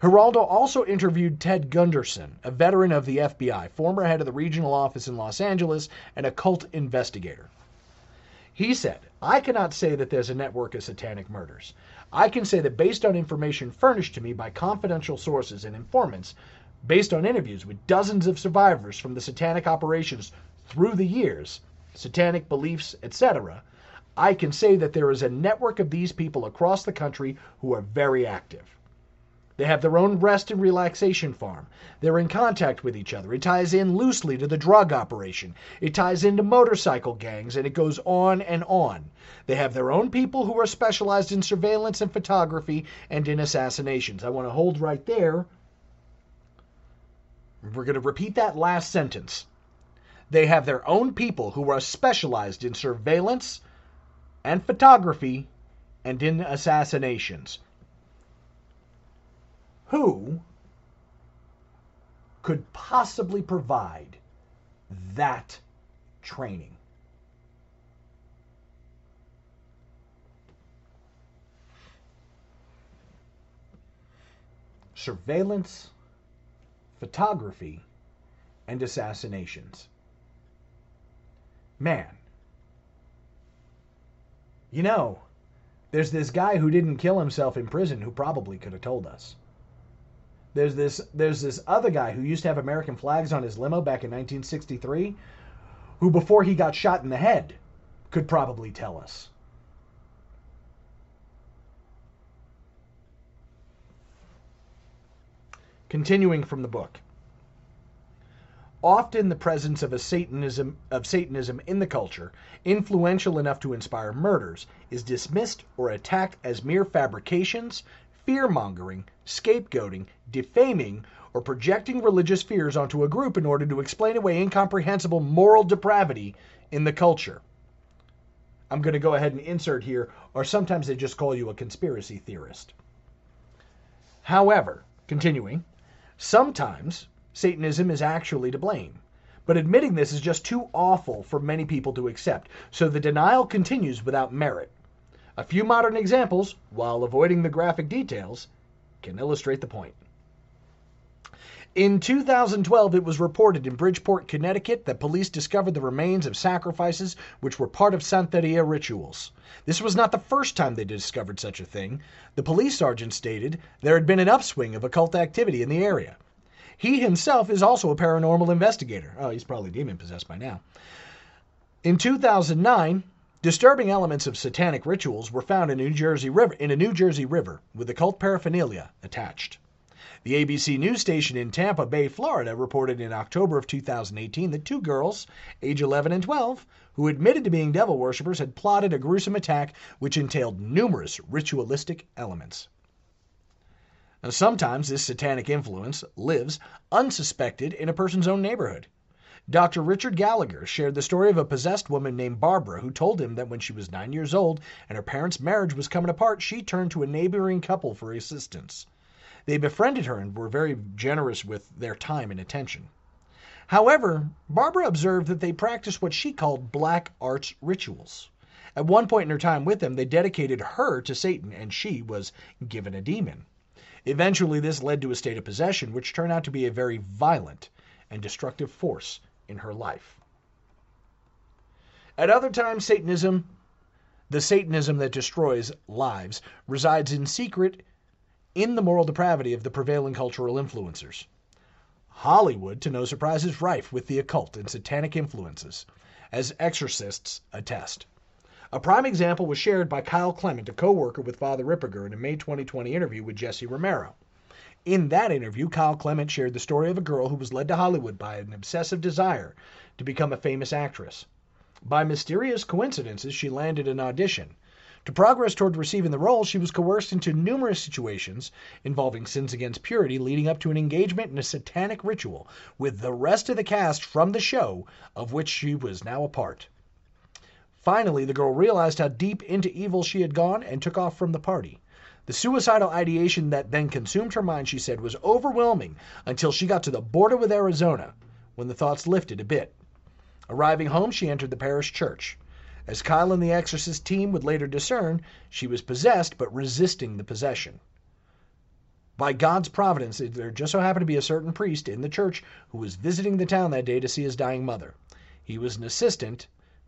Geraldo also interviewed Ted Gunderson, a veteran of the FBI, former head of the regional office in Los Angeles, and a cult investigator. He said, I cannot say that there's a network of satanic murders. I can say that based on information furnished to me by confidential sources and informants, based on interviews with dozens of survivors from the satanic operations through the years, satanic beliefs, etc., I can say that there is a network of these people across the country who are very active. They have their own rest and relaxation farm. They're in contact with each other. It ties in loosely to the drug operation. It ties into motorcycle gangs, and it goes on and on. They have their own people who are specialized in surveillance and photography and in assassinations. I want to hold right there. We're going to repeat that last sentence. They have their own people who are specialized in surveillance and photography and in assassinations. Who could possibly provide that training? Surveillance, photography, and assassinations man, you know, there's this guy who didn't kill himself in prison who probably could have told us. There's this there's this other guy who used to have American flags on his limo back in 1963 who before he got shot in the head could probably tell us. Continuing from the book often the presence of a satanism of satanism in the culture influential enough to inspire murders is dismissed or attacked as mere fabrications fear-mongering scapegoating defaming or projecting religious fears onto a group in order to explain away incomprehensible moral depravity in the culture. I'm going to go ahead and insert here or sometimes they just call you a conspiracy theorist. However continuing sometimes Satanism is actually to blame. But admitting this is just too awful for many people to accept, so the denial continues without merit. A few modern examples, while avoiding the graphic details, can illustrate the point. In 2012, it was reported in Bridgeport, Connecticut, that police discovered the remains of sacrifices which were part of Santeria rituals. This was not the first time they discovered such a thing. The police sergeant stated there had been an upswing of occult activity in the area. He himself is also a paranormal investigator. Oh, he's probably demon possessed by now. In 2009, disturbing elements of satanic rituals were found in, New Jersey river, in a New Jersey river with occult paraphernalia attached. The ABC News station in Tampa Bay, Florida, reported in October of 2018 that two girls, age 11 and 12, who admitted to being devil worshippers, had plotted a gruesome attack which entailed numerous ritualistic elements. Sometimes this satanic influence lives unsuspected in a person's own neighborhood. Dr. Richard Gallagher shared the story of a possessed woman named Barbara who told him that when she was nine years old and her parents' marriage was coming apart, she turned to a neighboring couple for assistance. They befriended her and were very generous with their time and attention. However, Barbara observed that they practiced what she called black arts rituals. At one point in her time with them, they dedicated her to Satan, and she was given a demon. Eventually, this led to a state of possession, which turned out to be a very violent and destructive force in her life. At other times, Satanism, the Satanism that destroys lives, resides in secret in the moral depravity of the prevailing cultural influencers. Hollywood, to no surprise, is rife with the occult and satanic influences, as exorcists attest. A prime example was shared by Kyle Clement, a co worker with Father Ripperger, in a May 2020 interview with Jesse Romero. In that interview, Kyle Clement shared the story of a girl who was led to Hollywood by an obsessive desire to become a famous actress. By mysterious coincidences, she landed an audition, to progress toward receiving the role, she was coerced into numerous situations involving sins against purity, leading up to an engagement in a satanic ritual with the rest of the cast from the show, of which she was now a part. Finally, the girl realized how deep into evil she had gone and took off from the party. The suicidal ideation that then consumed her mind, she said, was overwhelming until she got to the border with Arizona, when the thoughts lifted a bit. Arriving home, she entered the parish church. As Kyle and the exorcist team would later discern, she was possessed but resisting the possession. By God's providence, there just so happened to be a certain priest in the church who was visiting the town that day to see his dying mother. He was an assistant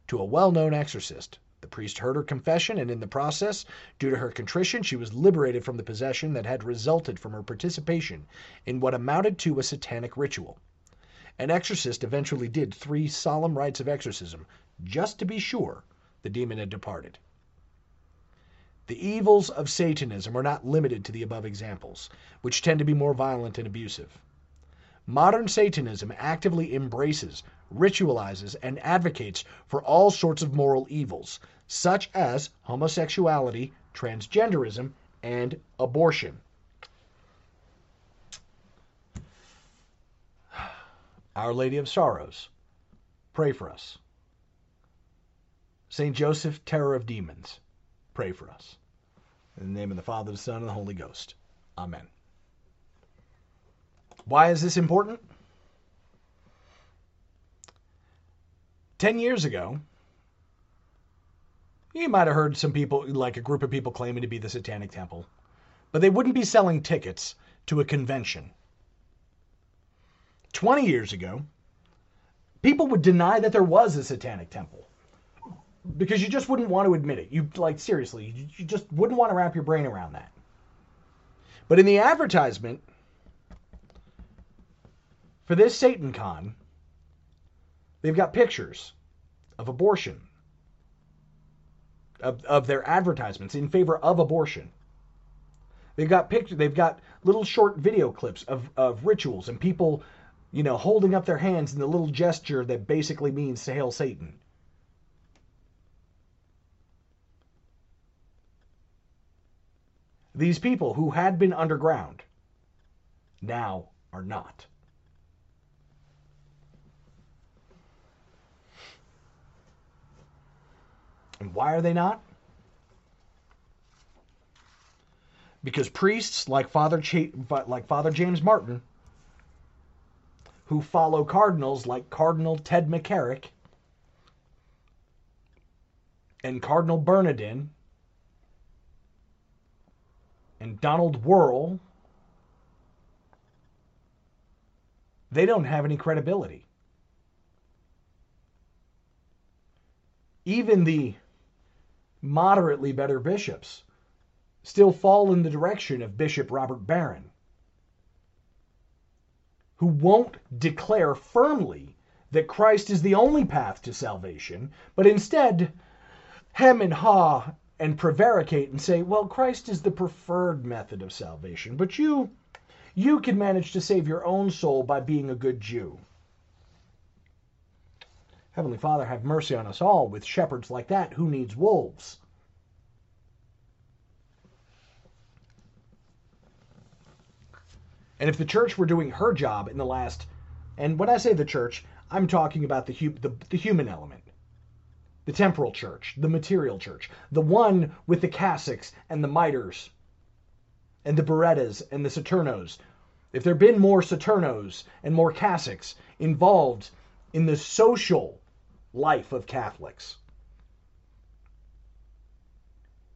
to a well known exorcist. The priest heard her confession, and in the process, due to her contrition, she was liberated from the possession that had resulted from her participation in what amounted to a satanic ritual. An exorcist eventually did three solemn rites of exorcism, just to be sure the demon had departed. The evils of Satanism are not limited to the above examples, which tend to be more violent and abusive. Modern Satanism actively embraces, ritualizes, and advocates for all sorts of moral evils, such as homosexuality, transgenderism, and abortion. Our Lady of Sorrows, pray for us. St. Joseph, terror of demons, pray for us. In the name of the Father, the Son, and the Holy Ghost. Amen. Why is this important? Ten years ago, you might have heard some people, like a group of people claiming to be the Satanic Temple, but they wouldn't be selling tickets to a convention. 20 years ago, people would deny that there was a Satanic Temple because you just wouldn't want to admit it. You like seriously, you just wouldn't want to wrap your brain around that. But in the advertisement for this Satan con, they've got pictures of abortion. Of, of their advertisements in favor of abortion. They've got pictures, they've got little short video clips of, of rituals and people, you know, holding up their hands in the little gesture that basically means to hail Satan. These people who had been underground now are not. And why are they not? Because priests like Father, like Father James Martin who follow cardinals like Cardinal Ted McCarrick and Cardinal Bernardin and Donald Wuerl, they don't have any credibility. Even the moderately better bishops still fall in the direction of Bishop Robert Barron, who won't declare firmly that Christ is the only path to salvation, but instead hem and haw and prevaricate and say, well, Christ is the preferred method of salvation, but you you can manage to save your own soul by being a good Jew. Heavenly Father, have mercy on us all. With shepherds like that, who needs wolves? And if the church were doing her job in the last, and when I say the church, I'm talking about the, the, the human element, the temporal church, the material church, the one with the cassocks and the miters, and the birettas and the saturnos. If there had been more saturnos and more cassocks involved in the social life of Catholics,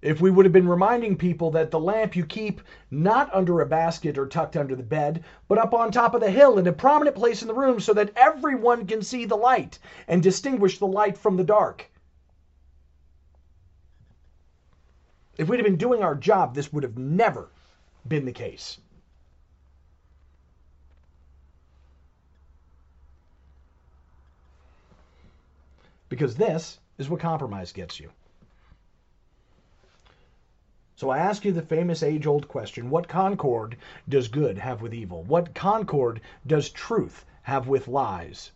if we would have been reminding people that the lamp you keep not under a basket or tucked under the bed, but up on top of the hill in a prominent place in the room so that everyone can see the light and distinguish the light from the dark. If we'd have been doing our job, this would have never been the case. Because this is what compromise gets you. So I ask you the famous age old question what concord does good have with evil? What concord does truth have with lies?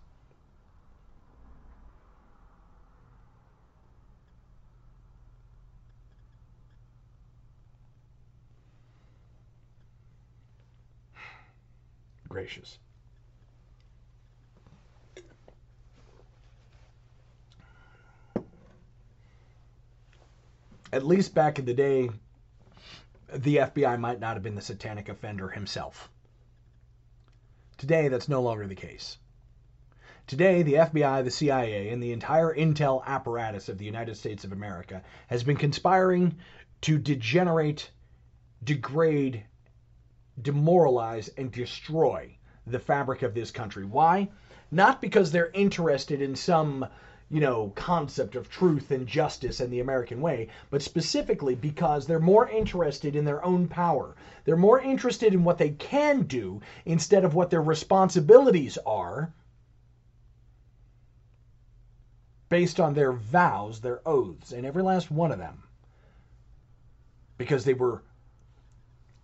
Gracious. At least back in the day, the FBI might not have been the satanic offender himself. Today, that's no longer the case. Today, the FBI, the CIA, and the entire intel apparatus of the United States of America has been conspiring to degenerate, degrade, demoralize, and destroy the fabric of this country. Why? Not because they're interested in some you know, concept of truth and justice and the American way, but specifically because they're more interested in their own power. They're more interested in what they can do instead of what their responsibilities are based on their vows, their oaths, and every last one of them. Because they were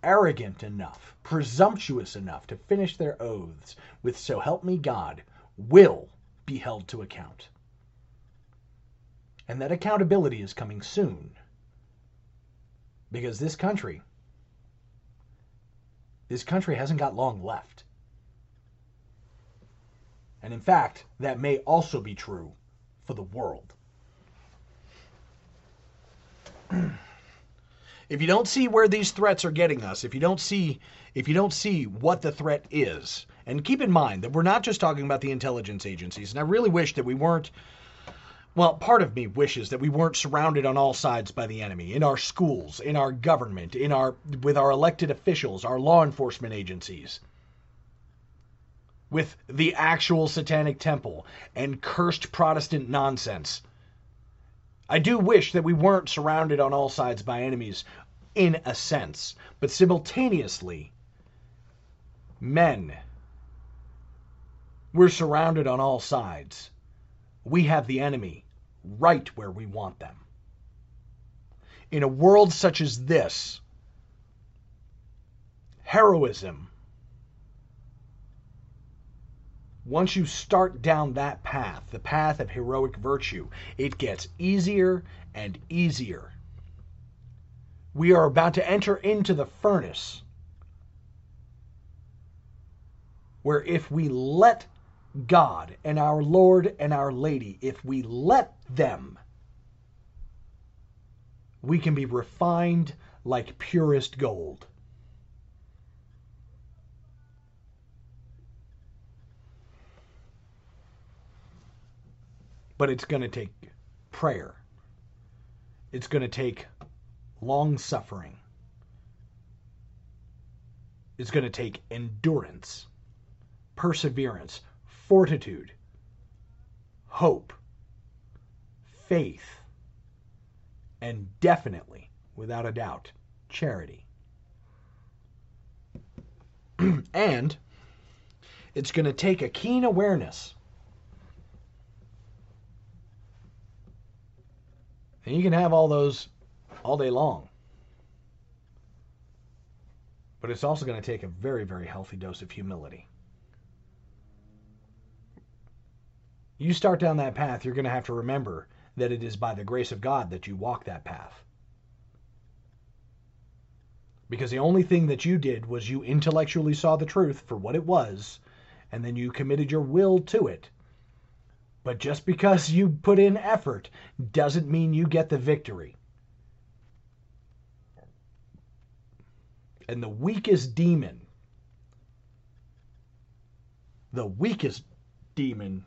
arrogant enough, presumptuous enough to finish their oaths with so help me God, will be held to account and that accountability is coming soon. Because this country, this country hasn't got long left. And in fact, that may also be true for the world. [clears throat] if you don't see where these threats are getting us, if you don't see if you don't see what the threat is, and keep in mind that we're not just talking about the intelligence agencies, and I really wish that we weren't well, part of me wishes that we weren't surrounded on all sides by the enemy, in our schools, in our government, in our with our elected officials, our law enforcement agencies. With the actual satanic temple and cursed Protestant nonsense. I do wish that we weren't surrounded on all sides by enemies in a sense, but simultaneously men we're surrounded on all sides. We have the enemy right where we want them. In a world such as this, heroism, once you start down that path, the path of heroic virtue, it gets easier and easier. We are about to enter into the furnace where if we let God and our Lord and our Lady, if we let them, we can be refined like purest gold. But it's going to take prayer. It's going to take long suffering. It's going to take endurance, perseverance, fortitude, hope, faith, and definitely, without a doubt, charity. [clears throat] and it's going to take a keen awareness. And you can have all those all day long. But it's also going to take a very, very healthy dose of humility. You start down that path, you're going to have to remember that it is by the grace of God that you walk that path. Because the only thing that you did was you intellectually saw the truth for what it was, and then you committed your will to it. But just because you put in effort doesn't mean you get the victory. And the weakest demon, the weakest demon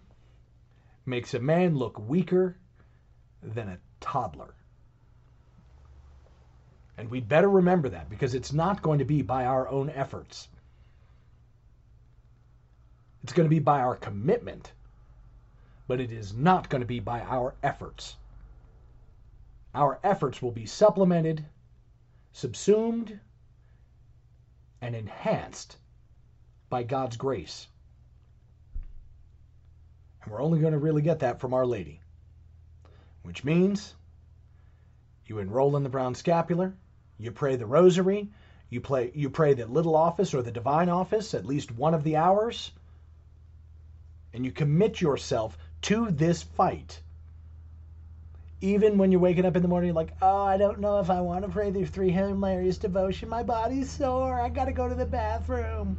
makes a man look weaker than a toddler. And we'd better remember that because it's not going to be by our own efforts. It's going to be by our commitment, but it is not going to be by our efforts. Our efforts will be supplemented, subsumed, and enhanced by God's grace. And we're only going to really get that from Our Lady. Which means you enroll in the brown scapular, you pray the rosary, you, play, you pray the little office or the divine office at least one of the hours, and you commit yourself to this fight. Even when you're waking up in the morning, you're like, oh, I don't know if I want to pray the three Marys devotion. My body's sore. I got to go to the bathroom.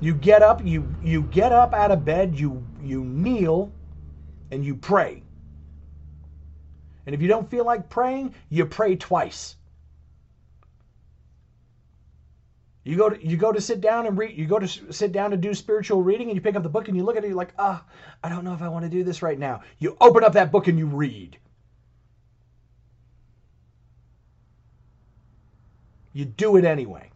You get up, you you get up out of bed, you you kneel, and you pray. And if you don't feel like praying, you pray twice. You go to you go to sit down and read. You go to sit down to do spiritual reading, and you pick up the book and you look at it. You're like, ah, oh, I don't know if I want to do this right now. You open up that book and you read. You do it anyway.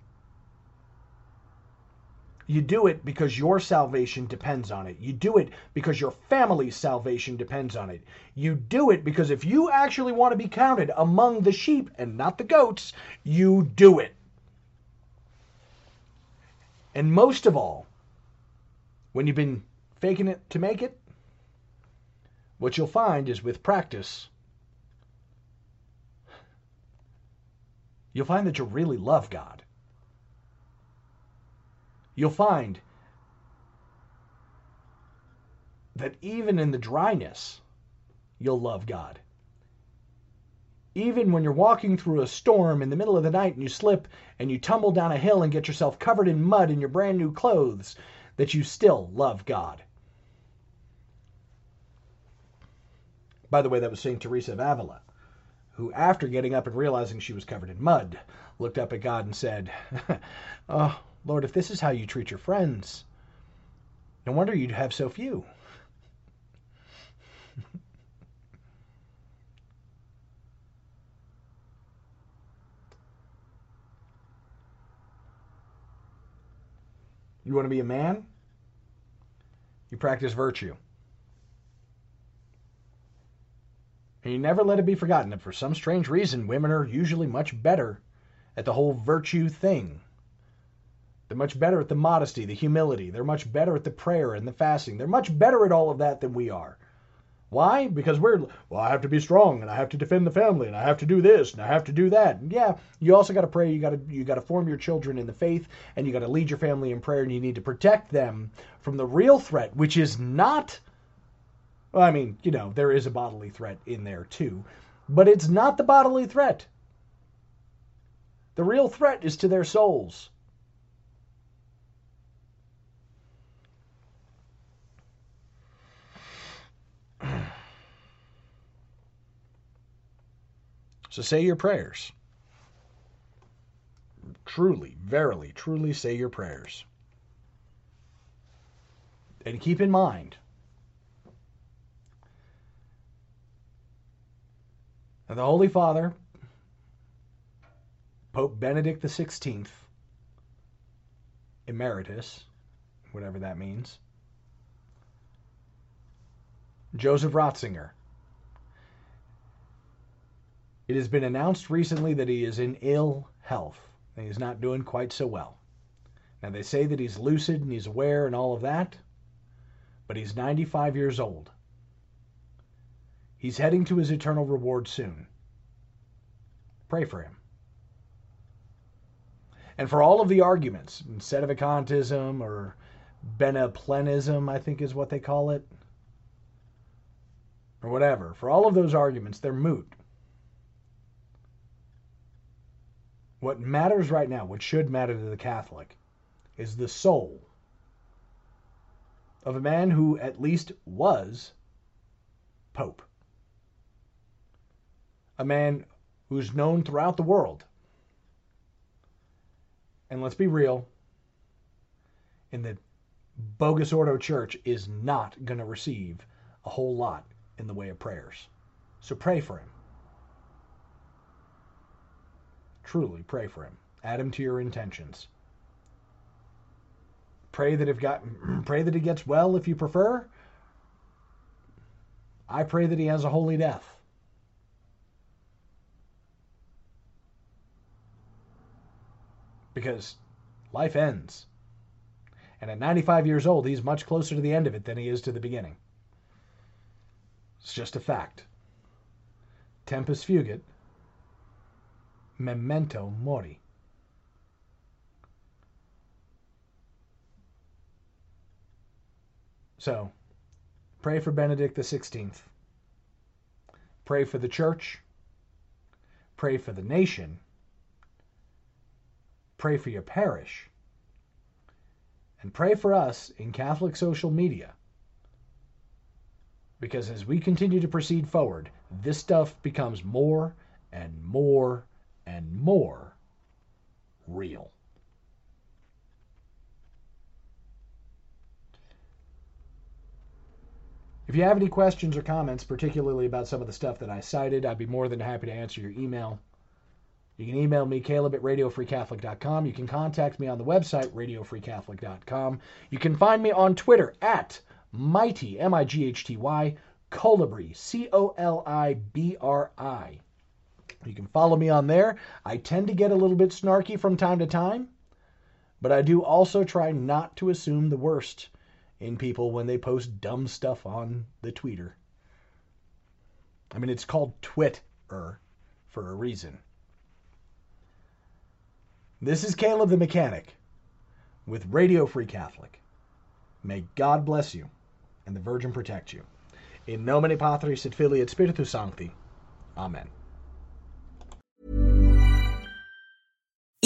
You do it because your salvation depends on it. You do it because your family's salvation depends on it. You do it because if you actually want to be counted among the sheep and not the goats, you do it. And most of all, when you've been faking it to make it, what you'll find is with practice, you'll find that you really love God you'll find that even in the dryness, you'll love God. Even when you're walking through a storm in the middle of the night and you slip and you tumble down a hill and get yourself covered in mud in your brand new clothes, that you still love God. By the way, that was St. Teresa of Avila, who, after getting up and realizing she was covered in mud, looked up at God and said, [laughs] Oh, Lord, if this is how you treat your friends, no wonder you'd have so few. you want to be a man? You practice virtue. And you never let it be forgotten that for some strange reason, women are usually much better at the whole virtue thing they're much better at the modesty, the humility. They're much better at the prayer and the fasting. They're much better at all of that than we are. Why? Because we're, well, I have to be strong and I have to defend the family and I have to do this and I have to do that. And yeah, you also got to pray. You got to you got to form your children in the faith and you got to lead your family in prayer and you need to protect them from the real threat, which is not well, I mean, you know, there is a bodily threat in there too, but it's not the bodily threat. The real threat is to their souls. So say your prayers. Truly, verily, truly say your prayers. And keep in mind, Now, the Holy Father, Pope Benedict XVI, Emeritus, whatever that means, Joseph Ratzinger, it has been announced recently that he is in ill health and he's not doing quite so well. Now, they say that he's lucid and he's aware and all of that, but he's 95 years old. He's heading to his eternal reward soon. Pray for him. And for all of the arguments, instead of sedevacantism or beneplenism, I think is what they call it, or whatever, for all of those arguments, they're moot. What matters right now, what should matter to the Catholic, is the soul of a man who at least was Pope. A man who's known throughout the world. And let's be real, in the bogus Ordo Church is not going to receive a whole lot in the way of prayers. So pray for him. Truly pray for him. Add him to your intentions. Pray that if got [clears throat] pray that he gets well if you prefer. I pray that he has a holy death. Because life ends. And at 95 years old, he's much closer to the end of it than he is to the beginning. It's just a fact. Tempus fugit, memento mori. So, pray for Benedict XVI. Pray for the church. Pray for the nation. Pray for your parish. And pray for us in Catholic social media. Because as we continue to proceed forward, this stuff becomes more and more and more real. If you have any questions or comments, particularly about some of the stuff that I cited, I'd be more than happy to answer your email. You can email me, Caleb at RadioFreeCatholic.com. You can contact me on the website, RadioFreeCatholic.com. You can find me on Twitter at Mighty, M I G H T Y, Colibri, C O L I B R I. You can follow me on there. I tend to get a little bit snarky from time to time, but I do also try not to assume the worst in people when they post dumb stuff on the tweeter. I mean, it's called Twitter for a reason. This is Caleb the Mechanic with Radio Free Catholic. May God bless you and the Virgin protect you. In nomine Patris et Filii et Spiritus Sancti. Amen.